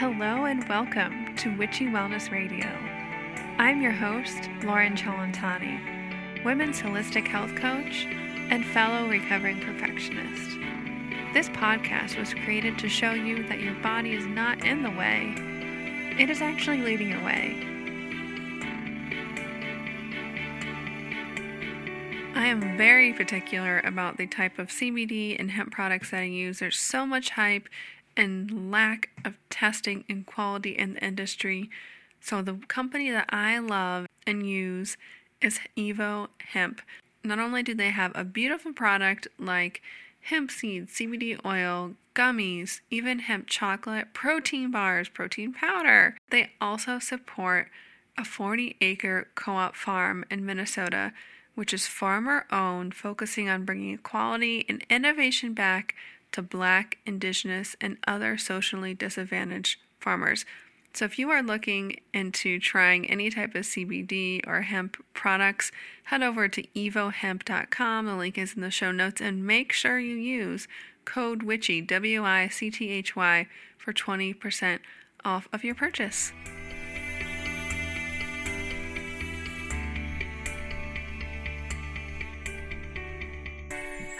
Hello and welcome to Witchy Wellness Radio. I'm your host, Lauren Chalantani, women's holistic health coach and fellow recovering perfectionist. This podcast was created to show you that your body is not in the way, it is actually leading your way. I am very particular about the type of CBD and hemp products that I use. There's so much hype and lack of testing and quality in the industry. So, the company that I love and use is Evo Hemp. Not only do they have a beautiful product like hemp seed, CBD oil, gummies, even hemp chocolate, protein bars, protein powder, they also support a 40 acre co op farm in Minnesota, which is farmer owned, focusing on bringing equality and innovation back to Black, Indigenous, and other socially disadvantaged farmers. So, if you are looking into trying any type of CBD or hemp products, head over to evohemp.com. The link is in the show notes, and make sure you use code WICHY, W I C T H Y, for 20% off of your purchase.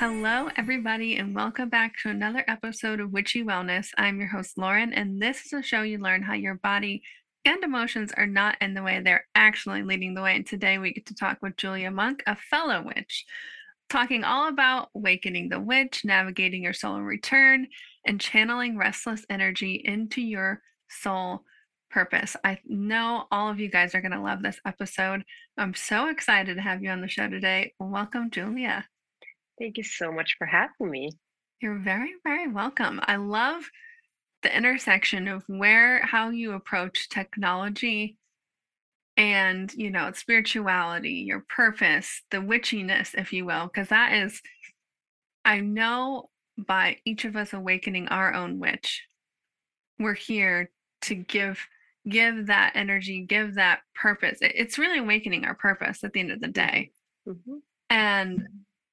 Hello, everybody, and welcome back to another episode of Witchy Wellness. I'm your host, Lauren, and this is a show you learn how your body and emotions are not in the way, they're actually leading the way. And today we get to talk with Julia Monk, a fellow witch, talking all about awakening the witch, navigating your soul return, and channeling restless energy into your soul purpose. I know all of you guys are going to love this episode. I'm so excited to have you on the show today. Welcome, Julia. Thank you so much for having me. You're very, very welcome. I love the intersection of where, how you approach technology and, you know, spirituality, your purpose, the witchiness, if you will, because that is, I know by each of us awakening our own witch, we're here to give give that energy give that purpose it's really awakening our purpose at the end of the day mm-hmm. and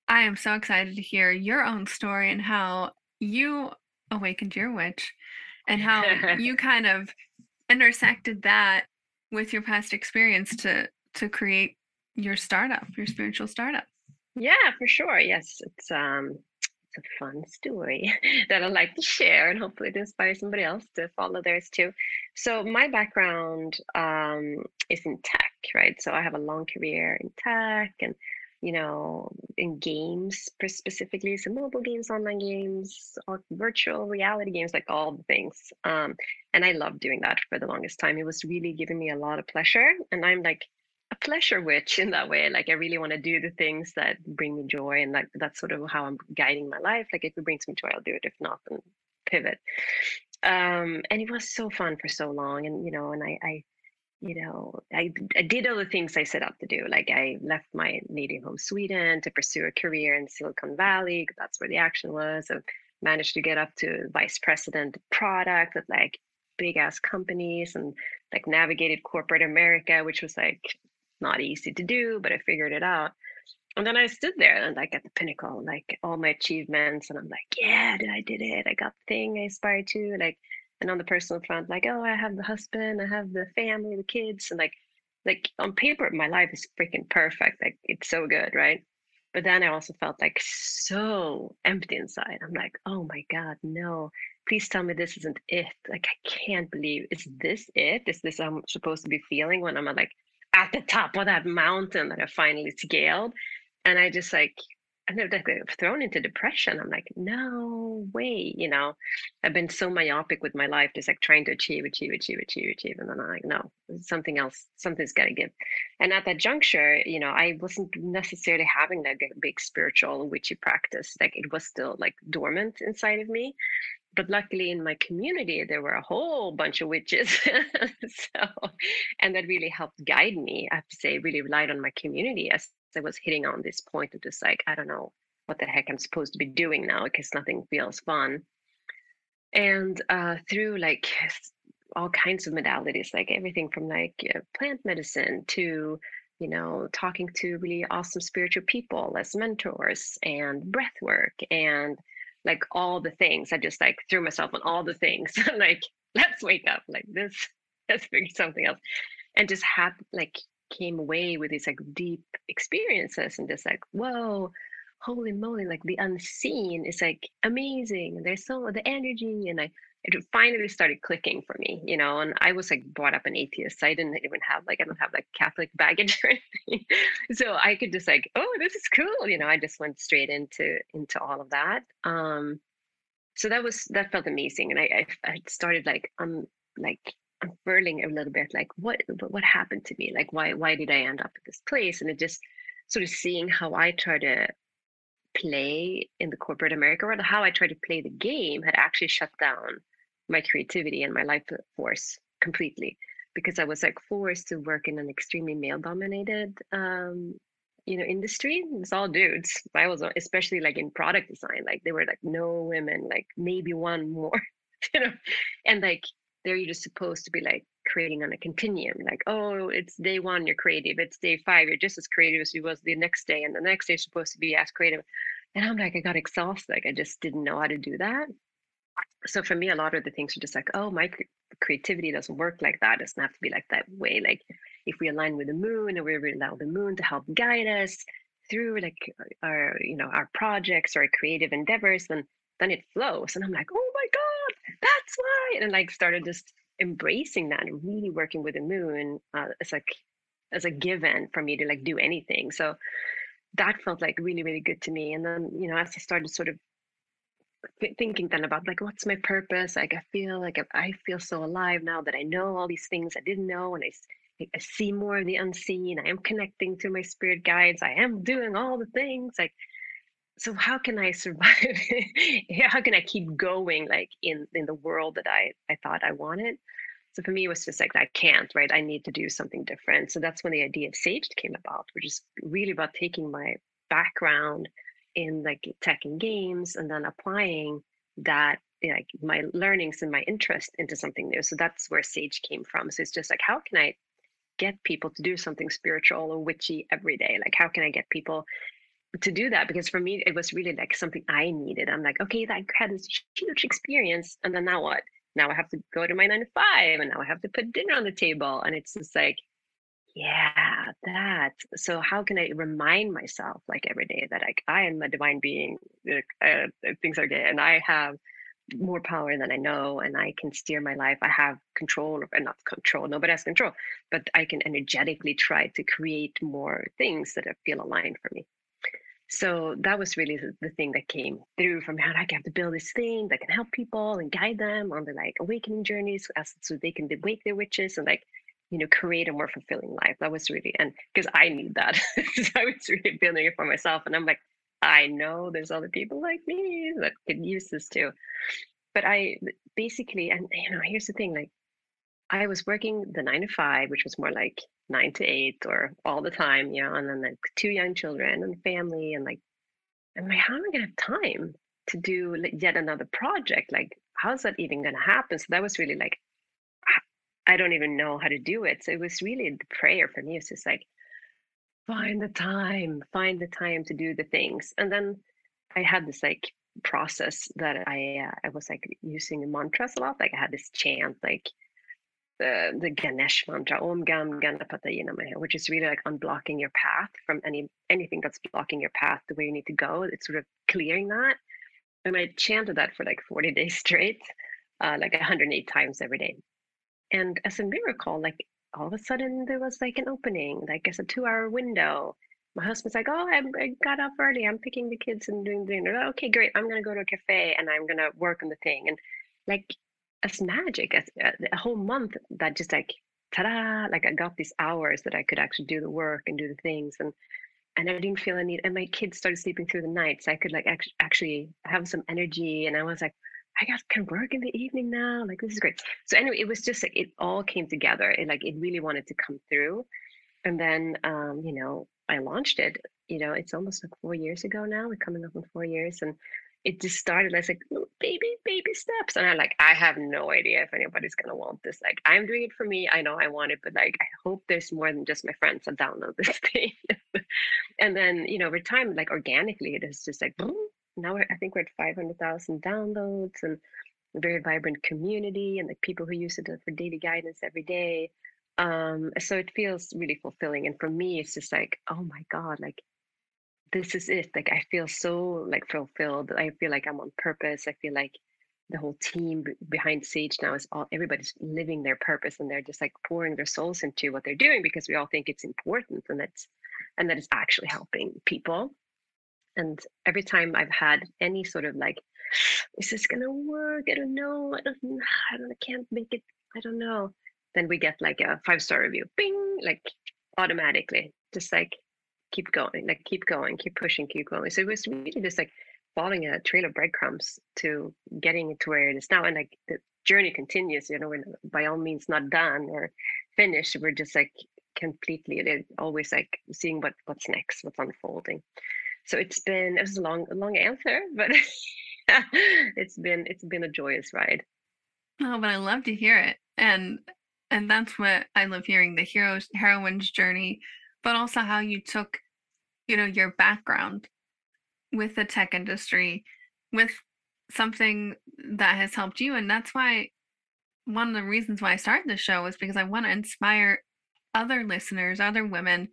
I am so excited to hear your own story and how you awakened your witch and how you kind of intersected that with your past experience to to create your startup, your spiritual startup. Yeah, for sure. Yes, it's um it's a fun story that I like to share and hopefully to inspire somebody else to follow theirs too. So my background um is in tech, right? So I have a long career in tech and you know, in games specifically, so mobile games, online games, virtual reality games, like all the things. Um, and I loved doing that for the longest time. It was really giving me a lot of pleasure. And I'm like a pleasure witch in that way. Like I really want to do the things that bring me joy. And like that's sort of how I'm guiding my life. Like if it brings me joy, I'll do it. If not, then pivot. Um, and it was so fun for so long. And, you know, and I, I you know, I, I did all the things I set out to do. Like I left my native home, Sweden, to pursue a career in Silicon Valley. That's where the action was. I managed to get up to vice president product with like big ass companies and like navigated corporate America, which was like not easy to do, but I figured it out. And then I stood there and like at the pinnacle, like all my achievements, and I'm like, yeah, did I did it? I got the thing I aspired to. Like and on the personal front like oh i have the husband i have the family the kids and like like on paper my life is freaking perfect like it's so good right? But then i also felt like so empty inside. I'm like oh my god no. Please tell me this isn't it. Like i can't believe is this it? Is this i'm supposed to be feeling when i'm like at the top of that mountain that i finally scaled? And i just like and they're thrown into depression. I'm like, no way, you know. I've been so myopic with my life, just like trying to achieve, achieve, achieve, achieve, achieve, and then I'm like, no, something else, something's got to give. And at that juncture, you know, I wasn't necessarily having that big spiritual witchy practice. Like it was still like dormant inside of me. But luckily, in my community, there were a whole bunch of witches. so, and that really helped guide me. I have to say, really relied on my community as I was hitting on this point of just like, I don't know what the heck I'm supposed to be doing now because nothing feels fun. And uh, through like all kinds of modalities, like everything from like uh, plant medicine to, you know, talking to really awesome spiritual people as mentors and breath work and like all the things. I just like threw myself on all the things. like let's wake up like this let's figure something else and just had like came away with these like deep experiences and just like whoa holy moly like the unseen is like amazing there's so the energy and i it finally started clicking for me you know and i was like brought up an atheist so i didn't even have like i don't have like catholic baggage or anything so i could just like oh this is cool you know i just went straight into into all of that um so that was that felt amazing and i i, I started like um like unfurling a little bit like what what happened to me? Like why why did i end up at this place? And it just sort of seeing how i try to play in the corporate america world how i try to play the game had actually shut down my creativity and my life force completely because i was like forced to work in an extremely male dominated um, you know industry. It's all dudes. I was especially like in product design like there were like no women like maybe one more you know? And like there you're just supposed to be like creating on a continuum like oh it's day one you're creative it's day five you're just as creative as you was the next day and the next day you're supposed to be as creative. And i'm like i got exhausted like i just didn't know how to do that. So for me a lot of the things are just like oh my creativity doesn't work like that it doesn't have to be like that way like if we align with the moon and we allow the moon to help guide us through like our you know our projects or our creative endeavors then then it flows and i'm like oh my god that's why and like started just embracing that and really working with the moon uh, as like as a given for me to like do anything. So that felt like really really good to me. And then you know as i started sort of thinking then about like what's my purpose? Like i feel like i feel so alive now that i know all these things i didn't know and i, I see more of the unseen. I am connecting to my spirit guides. I am doing all the things. Like so how can i survive? How can i keep going like in in the world that i i thought i wanted? So for me it was just like i can't right? I need to do something different. So that's when the idea of sage came about which is really about taking my background in like tech and games and then applying that like my learnings and my interest into something new. So that's where sage came from. So it's just like how can i get people to do something spiritual or witchy every day? Like how can i get people to do that because for me it was really like something I needed. I'm like, okay, I had this huge experience, and then now what? Now I have to go to my nine to five, and now I have to put dinner on the table, and it's just like, yeah, that. So how can I remind myself like every day that like I am a divine being, uh, things are good, and I have more power than I know, and I can steer my life. I have control, and not control. Nobody has control, but I can energetically try to create more things that feel aligned for me so that was really the, the thing that came through from how like, I have to build this thing that can help people and guide them on the like awakening journeys as, so they can wake their witches and like you know create a more fulfilling life? That was really and because i need that. I was really building it for myself and i'm like i know there's other people like me that could use this too. But i basically and you know here's the thing like I was working the nine to five, which was more like nine to eight or all the time, you know, and then like two young children and family and like, I'm like, how am I gonna have time to do yet another project? Like, how's that even gonna happen? So that was really like, I don't even know how to do it. So it was really the prayer for me. It's just like, find the time, find the time to do the things. And then I had this like process that I uh, I was like using mantras a lot. Like I had this chant like the, the Ganesh mantra, Om Gam Ganapataye Namaha, which is really like unblocking your path from any anything that's blocking your path the way you need to go. It's sort of clearing that. And I chanted that for like 40 days straight, uh, like 108 times every day. And as a miracle, like all of a sudden there was like an opening, like as a two hour window. My husband's like, Oh, I, I got up early. I'm picking the kids and doing dinner. Okay, great. I'm going to go to a cafe and I'm going to work on the thing. And like as magic as a, uh, a whole month that just like ta-da like i got these hours that i could actually do the work and do the things and and i didn't feel any and my kids started sleeping through the night so i could like act- actually have some energy and i was like i got can work in the evening now like this is great. So anyway it was just like it all came together it like it really wanted to come through and then um you know i launched it you know it's almost like four years ago now we're coming up on four years and it just started as like baby baby steps and i'm like i have no idea if anybody's gonna want this like i'm doing it for me i know i want it but like i hope there's more than just my friends that download this thing and then you know over time like organically it is just like boom, now i think we're at 500000 downloads and a very vibrant community and like people who use it for daily guidance every day. Um, so it feels really fulfilling. And for me, it's just like, oh my God, like this is it. Like I feel so like fulfilled. I feel like I'm on purpose. I feel like the whole team behind Sage now is all everybody's living their purpose and they're just like pouring their souls into what they're doing because we all think it's important and that's and that it's actually helping people. And every time I've had any sort of like, is this gonna work? I don't know. I don't I don't I can't make it, I don't know. Then we get like a five star review. Bing, like automatically. Just like keep going, like keep going, keep pushing, keep going. So it was really just like following a trail of breadcrumbs to getting it to where it is now. And like the journey continues, you know, we're by all means not done or finished. We're just like completely always like seeing what what's next, what's unfolding. So it's been it was a long, a long answer, but it's been it's been a joyous ride. Oh, but I love to hear it. And and that's what I love hearing, the hero's heroine's journey, but also how you took, you know, your background with the tech industry with something that has helped you and that's why one of the reasons why I started the show is because I want to inspire other listeners, other women.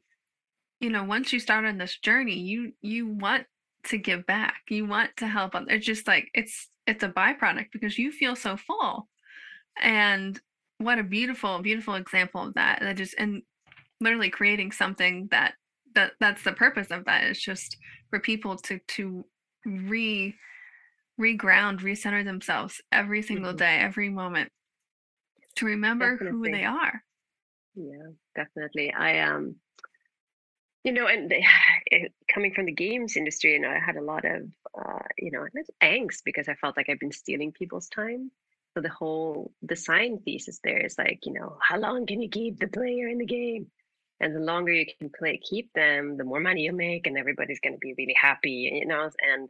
You know, once you start on this journey, you you want to give back. You want to help others. It's just like it's it's a byproduct because you feel so full. And what a beautiful, beautiful example of that. That just and literally creating something that that that's the purpose of that. Is just for people to to re reground recenter themselves every single mm-hmm. day every moment to remember definitely. who they are. Yeah definitely. I um you know and they, it, coming from the games industry you know i had a lot of uh you know angst because i felt like i've been stealing people's time. So the whole design thesis there is like you know how long can you keep the player in the game and the longer you can play keep them the more money you make and everybody's going to be really happy you know and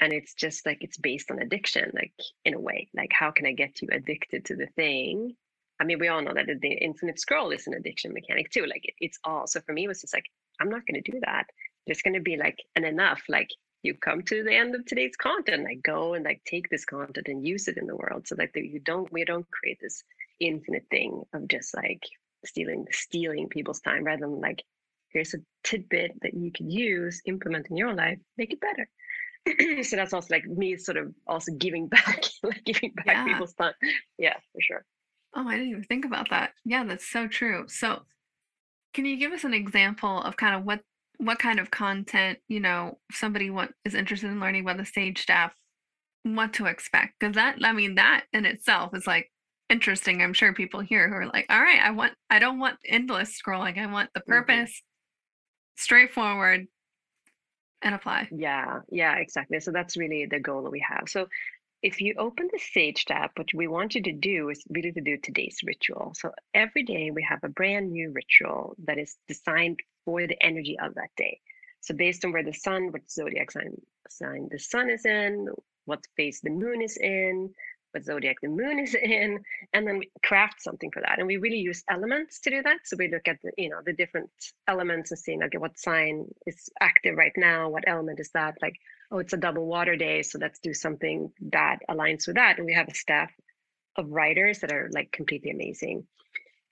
and it's just like it's based on addiction like in a way like how can i get you addicted to the thing? I mean we all know that the infinite scroll is an addiction mechanic too like it's all so for me it was just like i'm not going to do that. There's going to be like an enough like you come to the end of today's content like go and like take this content and use it in the world so that you don't we don't create this infinite thing of just like stealing stealing people's time rather than like here's a tidbit that you could use implement in your life make it better. So that's also like me sort of also giving back like giving back yeah. people's time. Yeah for sure. Oh i didn't even think about that. Yeah that's so true. So can you give us an example of kind of what what kind of content you know somebody what is interested in learning about the Sage app what to expect? Because that i mean that in itself is like interesting i'm sure people here who are like all right i want i don't want endless scrolling i want the mm-hmm. purpose mm-hmm. straightforward and apply yeah yeah exactly so that's really the goal that we have so if you open the Sage tab, what we want you to do is really to do today's ritual. So every day we have a brand new ritual that is designed for the energy of that day. So based on where the sun, what zodiac sign, sign the sun is in, what phase the moon is in, what zodiac the moon is in, and then we craft something for that. And we really use elements to do that. So we look at the, you know, the different elements and seeing, okay, what sign is active right now? What element is that? Like, oh, it's a double water day. So let's do something that aligns with that. And we have a staff of writers that are like completely amazing.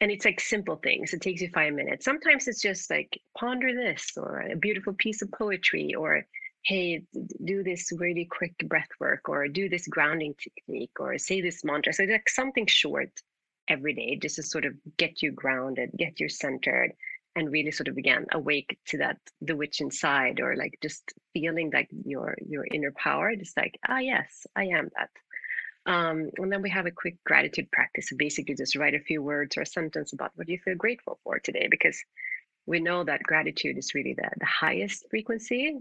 And it's like simple things. It takes you five minutes. Sometimes it's just like ponder this or a beautiful piece of poetry or hey, do this really quick breath work or do this grounding technique or say this mantra. So it's like something short every day just to sort of get you grounded, get you centered, and really sort of again awake to that the witch inside or like just feeling like your your inner power, just like, ah yes, I am that. Um, and then we have a quick gratitude practice. Basically just write a few words or a sentence about what you feel grateful for today because we know that gratitude is really the, the highest frequency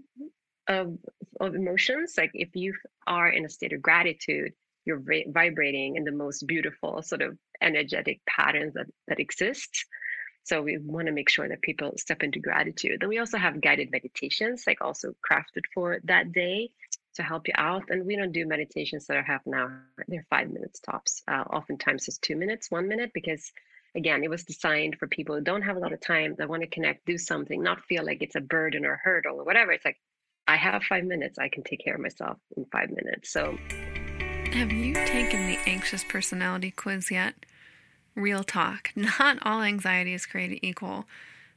of of emotions like if you are in a state of gratitude you're vibrating in the most beautiful sort of energetic patterns that that exist. So we want to make sure that people step into gratitude. Then we also have guided meditations like also crafted for that day to help you out. And we don't do meditations that are half an hour. They're five minutes tops. Uh, oftentimes it's two minutes one minute because again it was designed for people who don't have a lot of time that want to connect do something not feel like it's a burden or hurdle or whatever. It's like I have five minutes. I can take care of myself in five minutes. So Have you taken the anxious personality quiz yet? Real talk. Not all anxiety is created equal,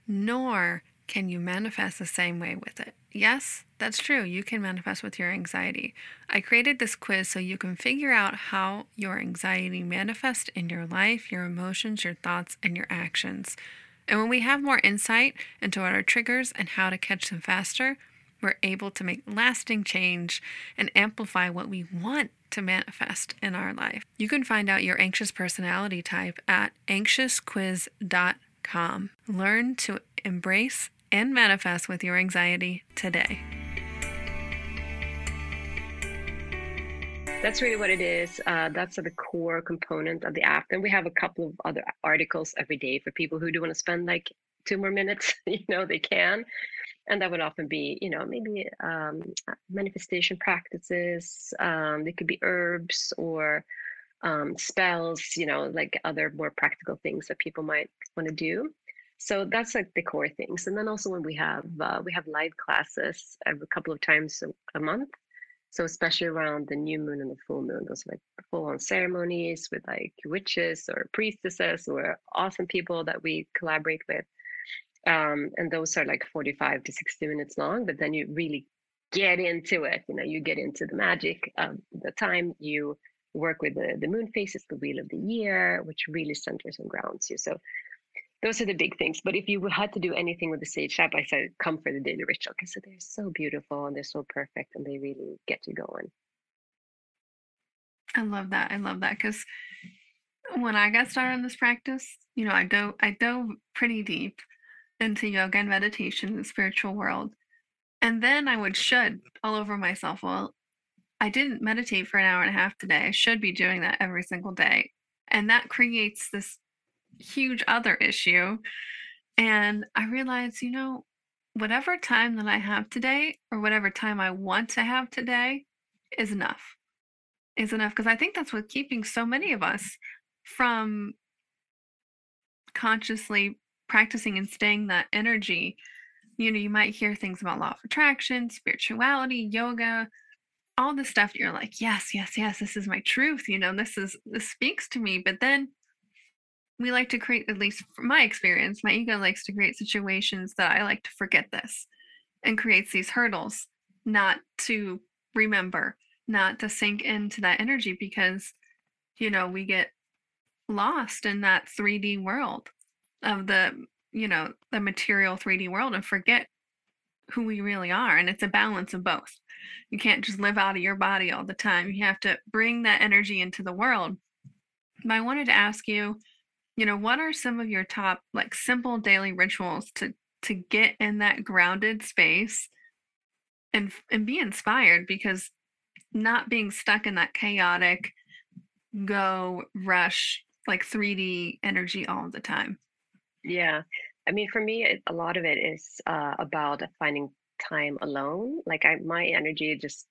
nor can you manifest the same way with it. Yes, that's true. You can manifest with your anxiety. I created this quiz so you can figure out how your anxiety manifests in your life, your emotions, your thoughts, and your actions. And when we have more insight into what are triggers and how to catch them faster, we're able to make lasting change and amplify what we want to manifest in our life. You can find out your anxious personality type at anxiousquiz.com. Learn to embrace and manifest with your anxiety today. That's really what it is. Uh, that's the core component of the app. Then we have a couple of other articles every day for people who do want to spend like two more minutes. you know, they can and that would often be you know maybe um, manifestation practices um, they could be herbs or um, spells you know like other more practical things that people might want to do. So that's like the core things. And then also when we have uh, we have live classes every couple of times a, a month. So especially around the new moon and the full moon those are like full on ceremonies with like witches or priestesses or awesome people that we collaborate with um, and those are like 45 to 60 minutes long but then you really get into it you know you get into the magic of the time. You work with the, the moon phases the wheel of the year which really centers and grounds you. So those are the big things. But if you had to do anything with the sage app i said come for the daily ritual because they're so beautiful and they're so perfect and they really get you going. I love that i love that because when i got started in this practice you know i dove i dove pretty deep into yoga and meditation, the spiritual world. And then I would should all over myself. Well, I didn't meditate for an hour and a half today. I should be doing that every single day. And that creates this huge other issue. And I realized, you know, whatever time that I have today or whatever time I want to have today is enough. Is enough because I think that's what's keeping so many of us from consciously practicing and staying that energy, you know, you might hear things about law of attraction, spirituality, yoga, all the stuff. You're like, yes, yes, yes, this is my truth. You know, this is, this speaks to me. But then we like to create, at least from my experience, my ego likes to create situations that I like to forget this and creates these hurdles not to remember, not to sink into that energy because, you know, we get lost in that 3D world of the you know the material 3d world and forget who we really are and it's a balance of both. You can't just live out of your body all the time. You have to bring that energy into the world. But i wanted to ask you you know what are some of your top like simple daily rituals to to get in that grounded space and and be inspired? Because not being stuck in that chaotic go rush like 3d energy all the time yeah. I mean, for me, a lot of it is uh, about finding time alone. Like I, my energy just,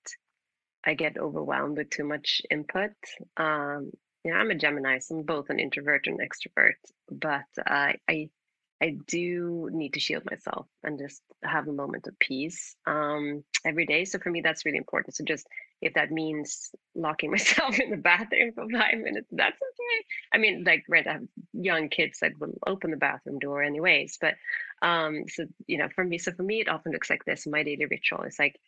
I get overwhelmed with too much input. Um, you know, I'm a Gemini, so I'm both an introvert and extrovert, but I, I I do need to shield myself and just have a moment of peace um, every day. So for me, that's really important. So just if that means locking myself in the bathroom for five minutes, that's okay. I mean, like, right, I have young kids that will open the bathroom door anyways. But um, so, you know, for me, so for me, it often looks like this. My daily ritual is like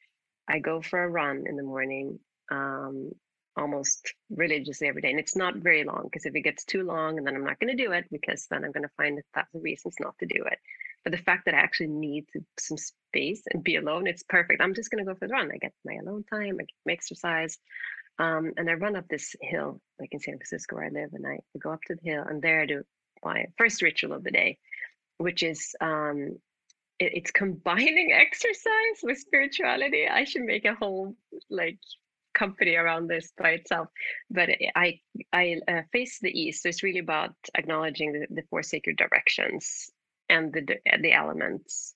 I go for a run in the morning. Um, almost religiously every day. And it's not very long because if it gets too long and then I'm not going to do it because then I'm going to find a thousand reasons not to do it. But the fact that I actually need some space and be alone, it's perfect. I'm just going to go for the run. I get my alone time, I get my exercise. Um, and I run up this hill, like in San Francisco where I live, and I go up to the hill, and there I do my first ritual of the day, which is um, it, it's combining exercise with spirituality. I should make a whole like company around this by itself. But I I uh, face the east, so it's really about acknowledging the, the four sacred directions and the the elements.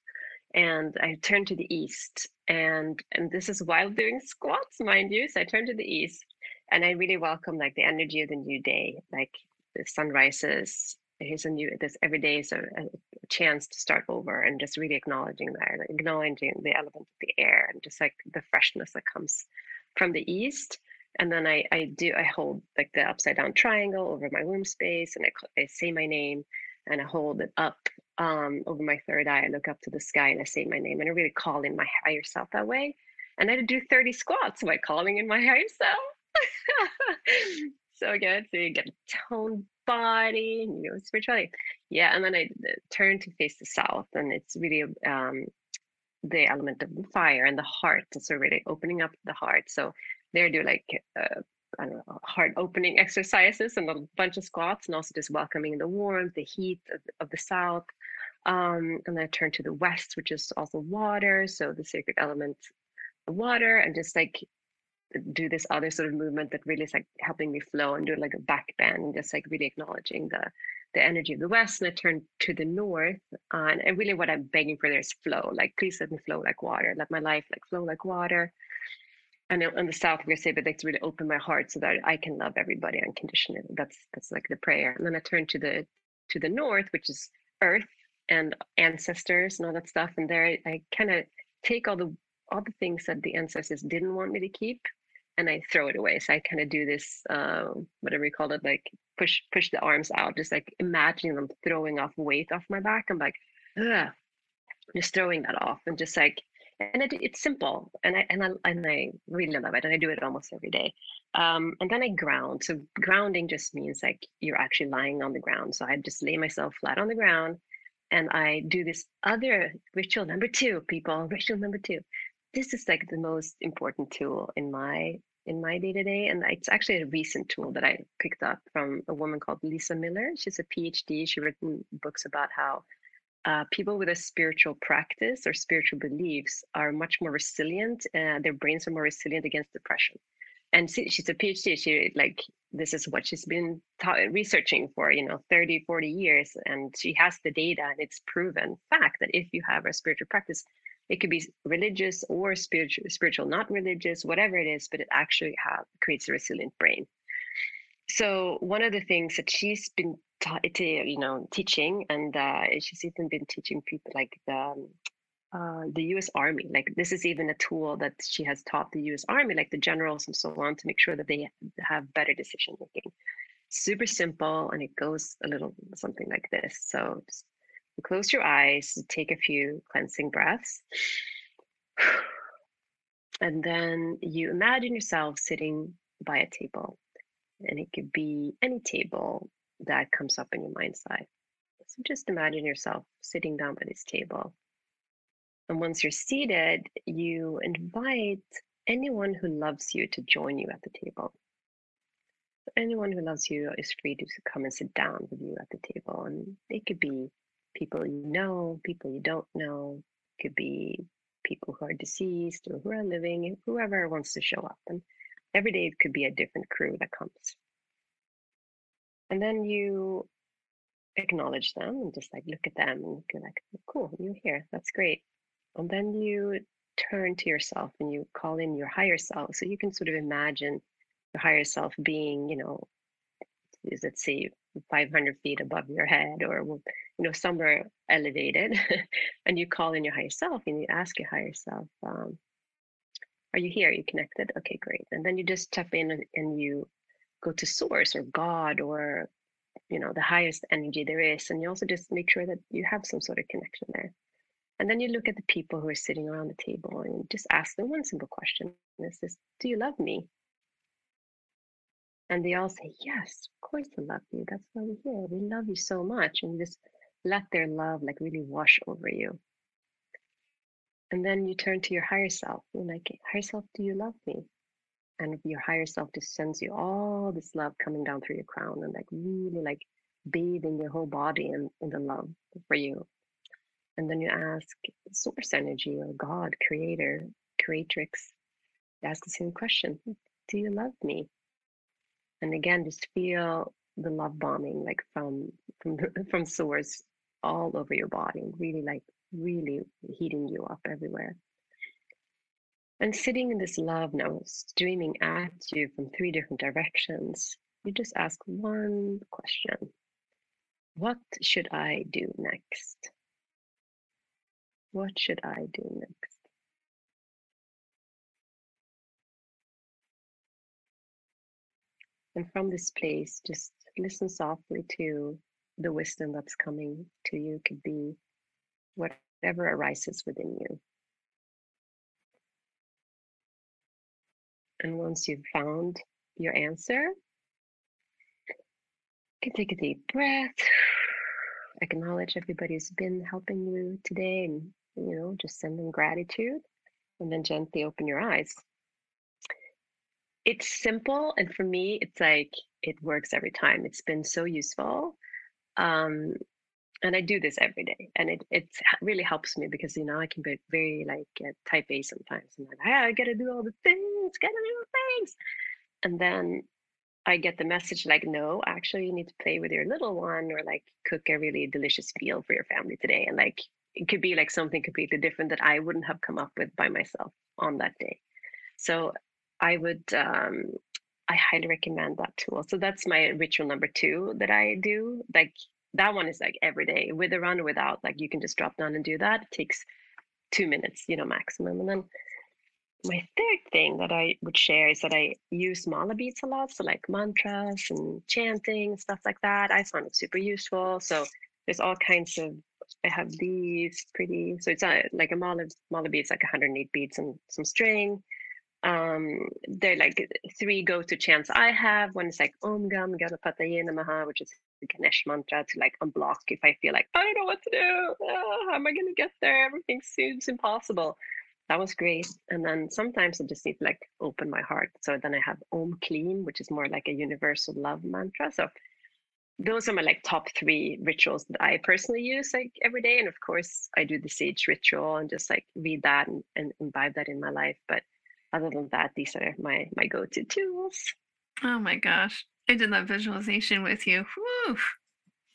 And I turn to the east, and and this is while doing squats, mind you. So I turn to the east, and I really welcome like the energy of the new day, like the sun rises. Here's a new this every day is a, a chance to start over and just really acknowledging that, acknowledging the element of the air and just like the freshness that comes from the east and then I, I do I hold like the upside down triangle over my womb space and I, I say my name and I hold it up um, over my third eye. I look up to the sky and I say my name and I really call in my higher self that way. And I do 30 squats by calling in my higher self. so good. So you get a toned body and you go spirituality. Yeah. And then I turn to face the south and it's really um, the element of fire and the heart. So really opening up the heart. So there do like uh, I don't know, heart opening exercises and a bunch of squats and also just welcoming the warmth, the heat of, of the south. Um, and then I turn to the west, which is also water. So the sacred element water and just like do this other sort of movement that really is like helping me flow and do like a back bend, just like really acknowledging the the energy of the west. And I turn to the north, and, really what I'm begging for there is flow. Like, please let me flow like water. Let my life like flow like water. And in the south, we're but like to really open my heart so that I can love everybody unconditionally. That's that's like the prayer. And then I turn to the to the north, which is earth and ancestors and all that stuff. And there I, I kind of take all the all the things that the ancestors didn't want me to keep and I throw it away. So I kind of do this, uh, whatever you call it, like push push the arms out, just like imagining them throwing off weight off my back. I'm like, Ugh. just throwing that off, and just like, and it, it's simple, and I and I and I really love it, and I do it almost every day. Um, and then I ground. So grounding just means like you're actually lying on the ground. So I just lay myself flat on the ground, and I do this other ritual number two, people. Ritual number two this is like the most important tool in my in my day to day, and it's actually a recent tool that I picked up from a woman called Lisa Miller. She's a PhD. She's written books about how uh, people with a spiritual practice or spiritual beliefs are much more resilient. and their brains are more resilient against depression. And she, she's a PhD. She like this is what she's been ta- researching for you know 30 40 years and she has the data and it's proven fact that if you have a spiritual practice it could be religious or spiritual, spiritual, not religious, whatever it is, but it actually have, creates a resilient brain. So one of the things that she's been taught, you know, teaching, and uh, she's even been teaching people like the um, uh, the U.S. Army. Like this is even a tool that she has taught the U.S. Army, like the generals and so on, to make sure that they have better decision making. Super simple, and it goes a little something like this. So close your eyes, take a few cleansing breaths. And then you imagine yourself sitting by a table. And it could be any table that comes up in your mind's eye. So just imagine yourself sitting down by this table. And once you're seated, you invite anyone who loves you to join you at the table. Anyone who loves you is free to come and sit down with you at the table. And it could be people you know, people you don't know, could be people who are deceased or who are living, whoever wants to show up. And every day it could be a different crew that comes. And then you acknowledge them and just like look at them and be like, oh, cool, you're here. That's great. And then you turn to yourself and you call in your higher self. So you can sort of imagine your higher self being, you know, let's say 500 feet above your head or you know somewhere elevated and you call in your higher self and you ask your higher self um, are you here? Are you connected? Okay great. And then you just tap in and, and you go to source or god or you know the highest energy there is and you also just make sure that you have some sort of connection there. And then you look at the people who are sitting around the table and just ask them one simple question this is do you love me and they all say, Yes, of course I love you. That's why we're here. We love you so much. And just let their love like really wash over you. And then you turn to your higher self. You're like, higher self, do you love me? And your higher self just sends you all this love coming down through your crown and like really like bathing your whole body in, in the love for you. And then you ask source energy or God, creator, creatrix, ask the same question Do you love me? And again just feel the love bombing like from from from source all over your body really like really heating you up everywhere. And sitting in this love now streaming at you from three different directions you just ask one question. What should i do next? What should i do next And from this place, just listen softly to the wisdom that's coming to you, could be whatever arises within you. And once you've found your answer, you can take a deep breath, acknowledge everybody's been helping you today, and you know, just send them gratitude, and then gently open your eyes. It's simple, and for me, it's like it works every time. It's been so useful. Um, and I do this every day, and it it really helps me because you know I can be very like uh, type A sometimes. I'm like, ah, I gotta do all the things, gotta do the things, and then I get the message like, no, actually, you need to play with your little one, or like cook a really delicious meal for your family today, and like it could be like something completely different that I wouldn't have come up with by myself on that day. So I would um, I highly recommend that tool. So that's my ritual number two that I do. Like that one is like every day with a run or without like you can just drop down and do that it takes two minutes you know maximum and then my third thing that i would share is that i use mala beads a lot so like mantras and chanting stuff like that i found it super useful so there's all kinds of i have these pretty so it's a, like a mala mala beads like 108 beads and some string um they're like three go-to chants i have one is like om gam ganapataye namaha which is the Ganesh mantra to like unblock if I feel like I don't know what to do. Oh, how am I going to get there? Everything seems impossible. That was great. And then sometimes I just need to like open my heart. So then I have Om Kleem, which is more like a universal love mantra. So those are my like top three rituals that I personally use like every day. And of course, I do the sage ritual and just like read that and, and imbibe that in my life. But other than that, these are my my go-to tools. Oh my gosh. I did that visualization with you. Whew.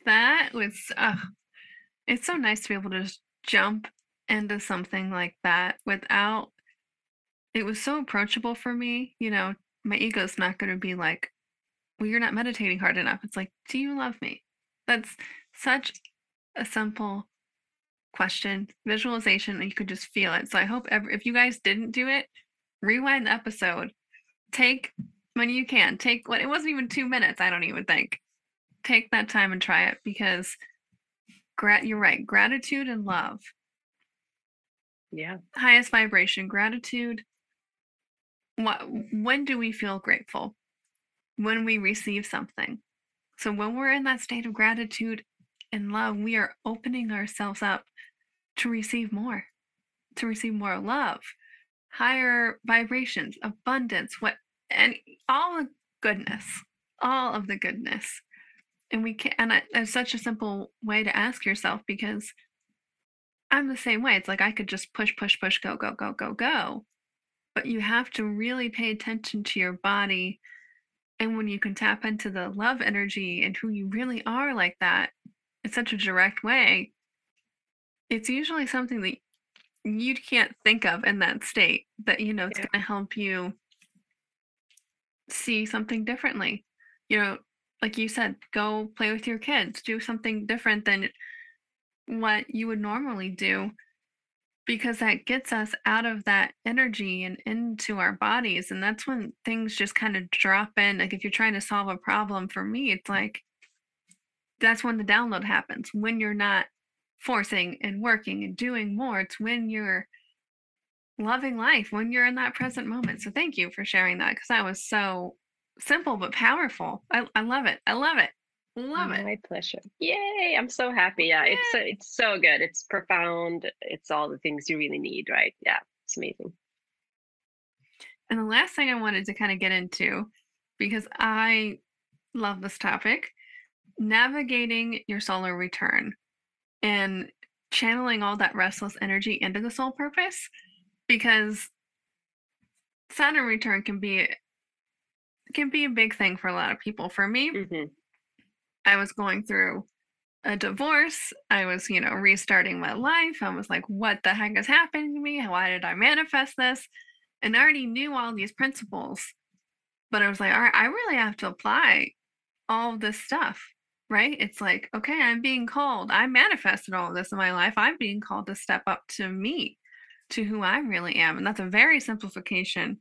That was, uh, it's so nice to be able to just jump into something like that without, it was so approachable for me. You know, my ego's not going to be like, well, you're not meditating hard enough. It's like, do you love me? That's such a simple question, visualization, and you could just feel it. So I hope ever, if you guys didn't do it, rewind the episode, take when you can take what it wasn't even two minutes i don't even think. Take that time and try it because grat you're right gratitude and love. Yeah. Highest vibration gratitude. What when do we feel grateful? When we receive something. So when we're in that state of gratitude and love we are opening ourselves up to receive more to receive more love higher vibrations abundance what and all the goodness, all of the goodness. And we can, and it's such a simple way to ask yourself because I'm the same way. It's like I could just push, push, push, go, go, go, go, go. But you have to really pay attention to your body. And when you can tap into the love energy and who you really are like that in such a direct way, it's usually something that you can't think of in that state that you know it's yeah. going to help you see something differently. You know, like you said, go play with your kids, do something different than what you would normally do because that gets us out of that energy and into our bodies and that's when things just kind of drop in like if you're trying to solve a problem for me it's like that's when the download happens when you're not forcing and working and doing more it's when you're loving life when you're in that present moment. So thank you for sharing that because that was so simple but powerful. I, I love it. I love it. Love oh, it. My pleasure. Yay! I'm so happy. Yeah, Yay. it's it's so good. It's profound. It's all the things you really need, right? Yeah, it's amazing. And the last thing I wanted to kind of get into, because I love this topic, navigating your solar return and channeling all that restless energy into the soul purpose because Saturn return can be can be a big thing for a lot of people. For me, mm-hmm. I was going through a divorce. I was, you know, restarting my life. I was like, what the heck is happening to me? Why did I manifest this? And I already knew all these principles. But I was like, all right, I really have to apply all this stuff, right? It's like, okay, I'm being called. I manifested all of this in my life. I'm being called to step up to me to who I really am. And that's a very simplification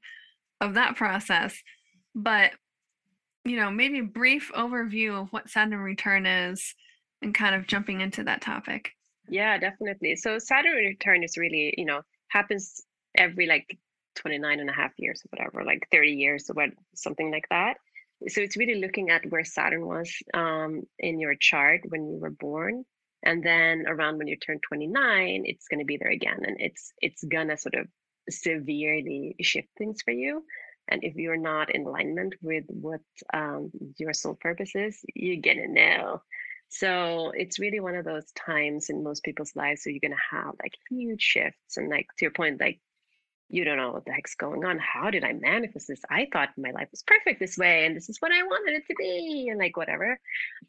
of that process. But you know, maybe a brief overview of what Saturn return is and kind of jumping into that topic. Yeah, definitely. So Saturn return is really, you know, happens every like 29 and a half years or whatever, like 30 years or what, something like that. So it's really looking at where Saturn was um, in your chart when you were born. And then around when you turn 29, it's going to be there again. And it's it's gonna sort of severely shift things for you. And if you're not in alignment with what um, your soul purpose is, you're gonna know. So it's really one of those times in most people's lives where you're gonna have like huge shifts and like to your point, like you don't know what the heck's going on. How did I manifest this? I thought my life was perfect this way and this is what I wanted it to be and like whatever.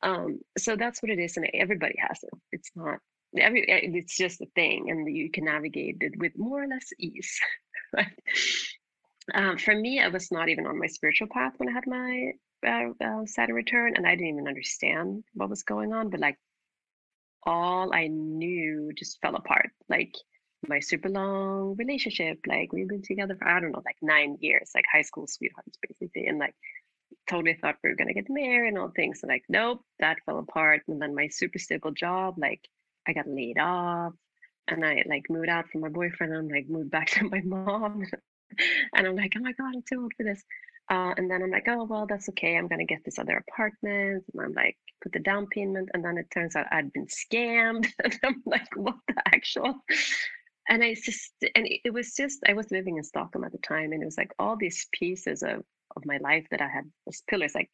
Um, so that's what it is. And everybody has it. It's not every eh, it's just a thing and you can navigate it with more or less ease. Um, for me, I was not even on my spiritual path when I had my uh, uh, Saturn return, and I didn't even understand what was going on. But like, all I knew just fell apart. Like my super long relationship, like we've been together for I don't know, like nine years, like high school sweethearts, basically, and like totally thought we were gonna get married and all things. And like, nope, that fell apart. And then my super stable job, like I got laid off and I like moved out from my boyfriend and like moved back to my mom. and I'm like, oh my God, I'm too old for this. Uh, and then I'm like, oh, well, that's okay. I'm to get this other apartment. And I'm like, put the down payment. And then it turns out I'd been scammed. and I'm like, what the actual? And I just, and it was just, I was living in Stockholm at the time. And it was like all these pieces of, of my life that I had as pillars, like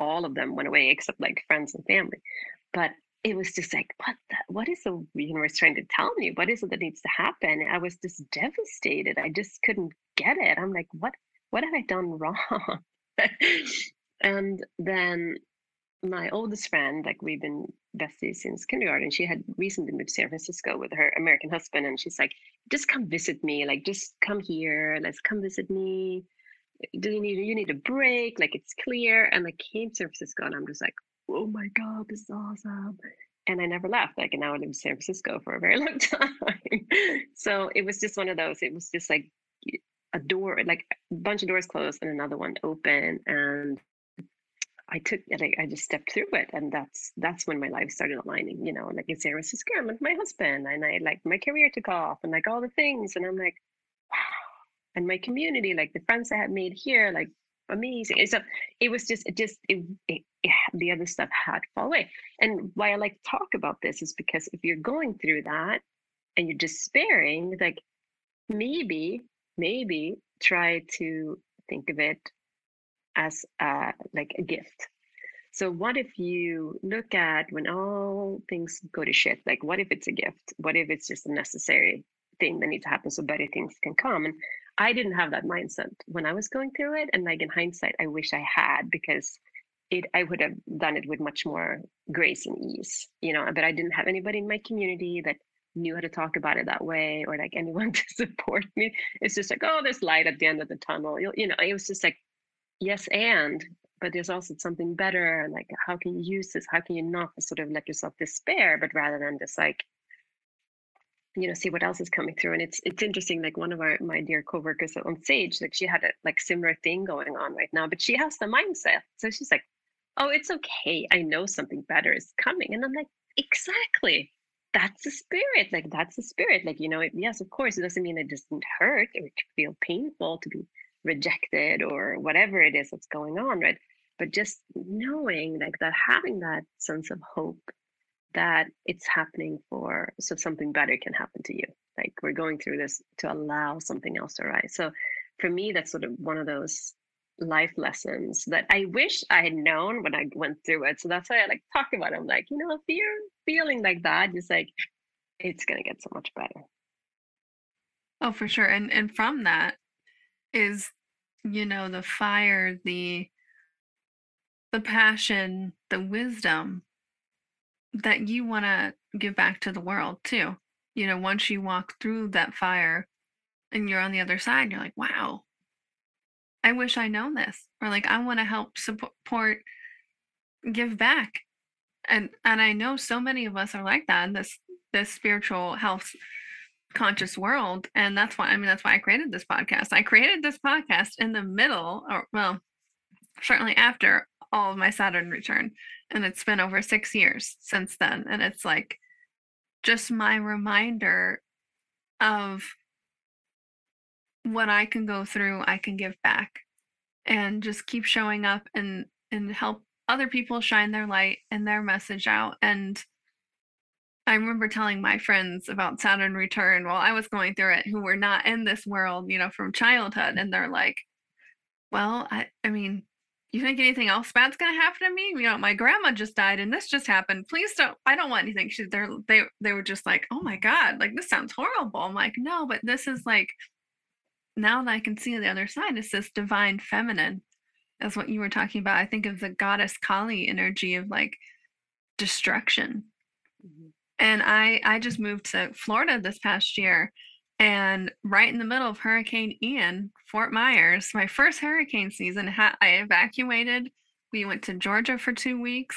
all of them went away except like friends and family. But it was just like, what the, what is the universe trying to tell me? What is it that needs to happen? I was just devastated. I just couldn't get it. I'm like, what what have I done wrong? and then my oldest friend, like we've been besties since kindergarten, she had recently moved to San Francisco with her American husband, and she's like, just come visit me, like just come here, let's come visit me. Do you need you need a break? Like it's clear. And I came to San Francisco and I'm just like, oh my God, this is awesome. And I never left. Like, and now I live in San Francisco for a very long time. so it was just one of those. It was just like a door, like a bunch of doors closed and another one open. And I took like I just stepped through it, and that's that's when my life started aligning. You know, like in San Francisco, with my husband, and I like my career took off, and like all the things, and I'm like, wow. And my community, like the friends I had made here, like amazing. And so it was just, it just, it, it, it, the other stuff had to fall away. And why I like talk about this is because if you're going through that and you're despairing, like maybe, maybe try to think of it as a, like a gift. So what if you look at when all things go to shit, like what if it's a gift? What if it's just a necessary thing that needs to happen so better things can come? And I didn't have that mindset when I was going through it. And like in hindsight, I wish I had because it I would have done it with much more grace and ease, you know. But I didn't have anybody in my community that knew how to talk about it that way or like anyone to support me. It's just like, oh, there's light at the end of the tunnel. You, you know, it was just like, yes, and but there's also something better. Like, how can you use this? How can you not sort of let yourself despair, but rather than just like you know see what else is coming through? And it's it's interesting like one of our my dear coworkers on stage like she had a like similar thing going on right now but she has the mindset. So she's like oh it's okay. I know something better is coming. And i'm like exactly. That's the spirit. Like that's the spirit. Like you know it, yes of course it doesn't mean it doesn't hurt or feel painful to be rejected or whatever it is that's going on right? But just knowing like that having that sense of hope that it's happening for so something better can happen to you. Like we're going through this to allow something else to arise. So for me that's sort of one of those life lessons that i wish i had known when i went through it. So that's why i like talk about it. I'm like you know if you're feeling like that just like it's going to get so much better. Oh for sure. And and from that is you know the fire the the passion the wisdom that you want to give back to the world too. You know, once you walk through that fire and you're on the other side, you're like, wow, I wish I known this. Or like, I want to help support, give back. And and I know so many of us are like that in this this spiritual health conscious world. And that's why I mean that's why I created this podcast. I created this podcast in the middle, or well, certainly after all of my Saturn return. And it's been over six years since then. And it's like just my reminder of what I can go through, I can give back and just keep showing up and and help other people shine their light and their message out. And I remember telling my friends about Saturn return while I was going through it who were not in this world, you know, from childhood. And they're like, well, I, I mean, you think anything else bad's gonna happen to me? You know, my grandma just died and this just happened. Please don't I don't want anything. She they're they they were just like, oh my God, like this sounds horrible. I'm like, no, but this is like now that I can see the other side, it's this divine feminine. That's what you were talking about. I think of the goddess Kali energy of like destruction. Mm-hmm. And I I just moved to Florida this past year and right in the middle of Hurricane Ian, Fort Myers, my first hurricane season, I evacuated. We went to Georgia for two weeks.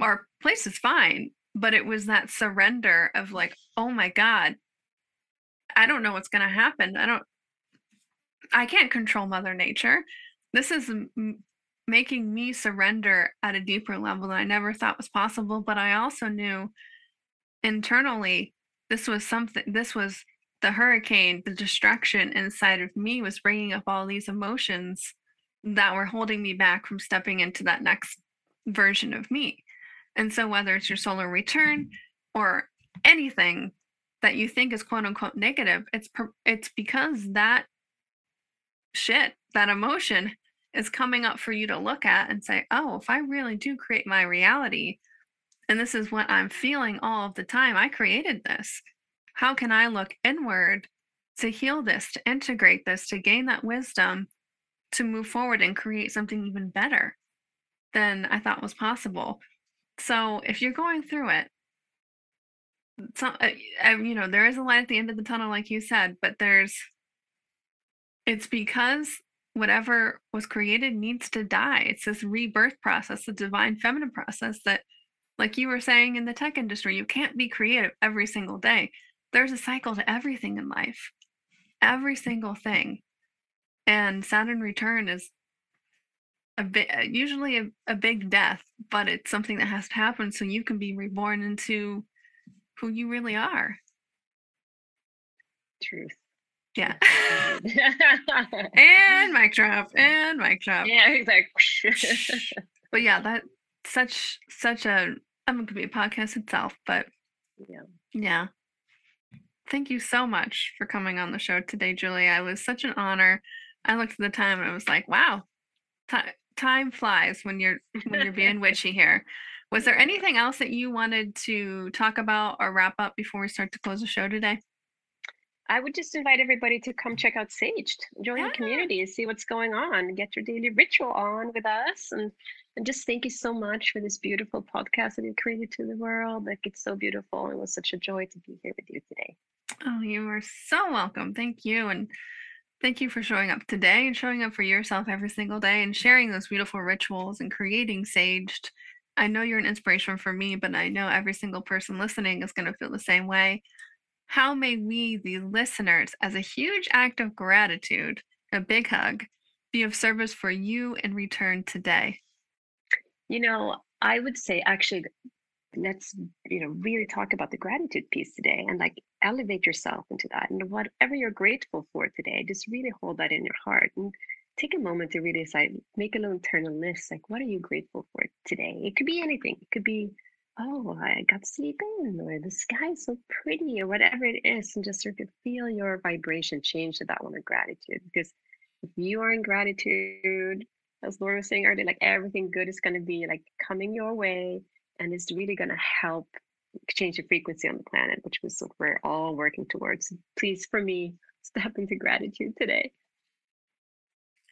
Our place is fine, but it was that surrender of like, oh my God, I don't know what's going to happen. I don't, I can't control Mother Nature. This is making me surrender at a deeper level that I never thought was possible. But I also knew internally this was something, this was the hurricane, the destruction inside of me was bringing up all these emotions that were holding me back from stepping into that next version of me. And so, whether it's your solar return or anything that you think is quote unquote negative, it's it's because that shit, that emotion is coming up for you to look at and say, oh, if I really do create my reality, and this is what I'm feeling all of the time, I created this. How can I look inward to heal this, to integrate this, to gain that wisdom, to move forward and create something even better than I thought was possible? So if you're going through it, some uh, uh, you know there is a light at the end of the tunnel like you said but there's it's because whatever was created needs to die it's this rebirth process the divine feminine process that like you were saying in the tech industry you can't be creative every single day there's a cycle to everything in life every single thing and saturn return is a bit uh, usually a, a big death but it's something that has to happen so you can be reborn into who you really are. Truth. Yeah. and mic drop. And mic drop. Yeah, exactly. but yeah, that such such a I mean, it could be a podcast itself, but yeah. Yeah. Thank you so much for coming on the show today, Julie. I was such an honor. I looked at the time and I was like, wow, t- time flies when you're when you're being witchy here. Was there anything else that you wanted to talk about or wrap up before we start to close the show today? I would just invite everybody to come check out Saged, join yeah. the community, see what's going on, get your daily ritual on with us, and and just thank you so much for this beautiful podcast that you created to the world. Like it's so beautiful. It was such a joy to be here with you today. Oh, you are so welcome. Thank you, and thank you for showing up today and showing up for yourself every single day and sharing those beautiful rituals and creating Saged I know you're an inspiration for me, but I know every single person listening is going to feel the same way. How may we, the listeners, as a huge act of gratitude, a big hug, be of service for you in return today? You know, I would say actually, let's you know really talk about the gratitude piece today and like elevate yourself into that and whatever you're grateful for today just really hold that in your heart and take a moment to really decide, make a little internal list. Like, what are you grateful for today? It could be anything. It could be, oh, I got to sleep in, or the sky is so pretty, or whatever it is. And just sort of feel your vibration change to that one of gratitude. Because if you are in gratitude, as Laura was saying earlier, like everything good is going to be like coming your way and it's really going to help change the frequency on the planet, which was what we're all working towards. Please, for me, step into gratitude today.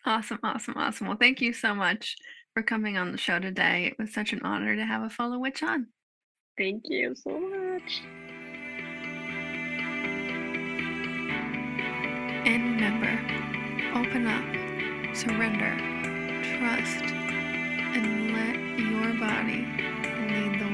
Awesome, awesome, awesome. Well, thank you so much for coming on the show today. It was such an honor to have a fellow witch on. Thank you so much. And remember, open up, surrender, trust, and let your body lead the way.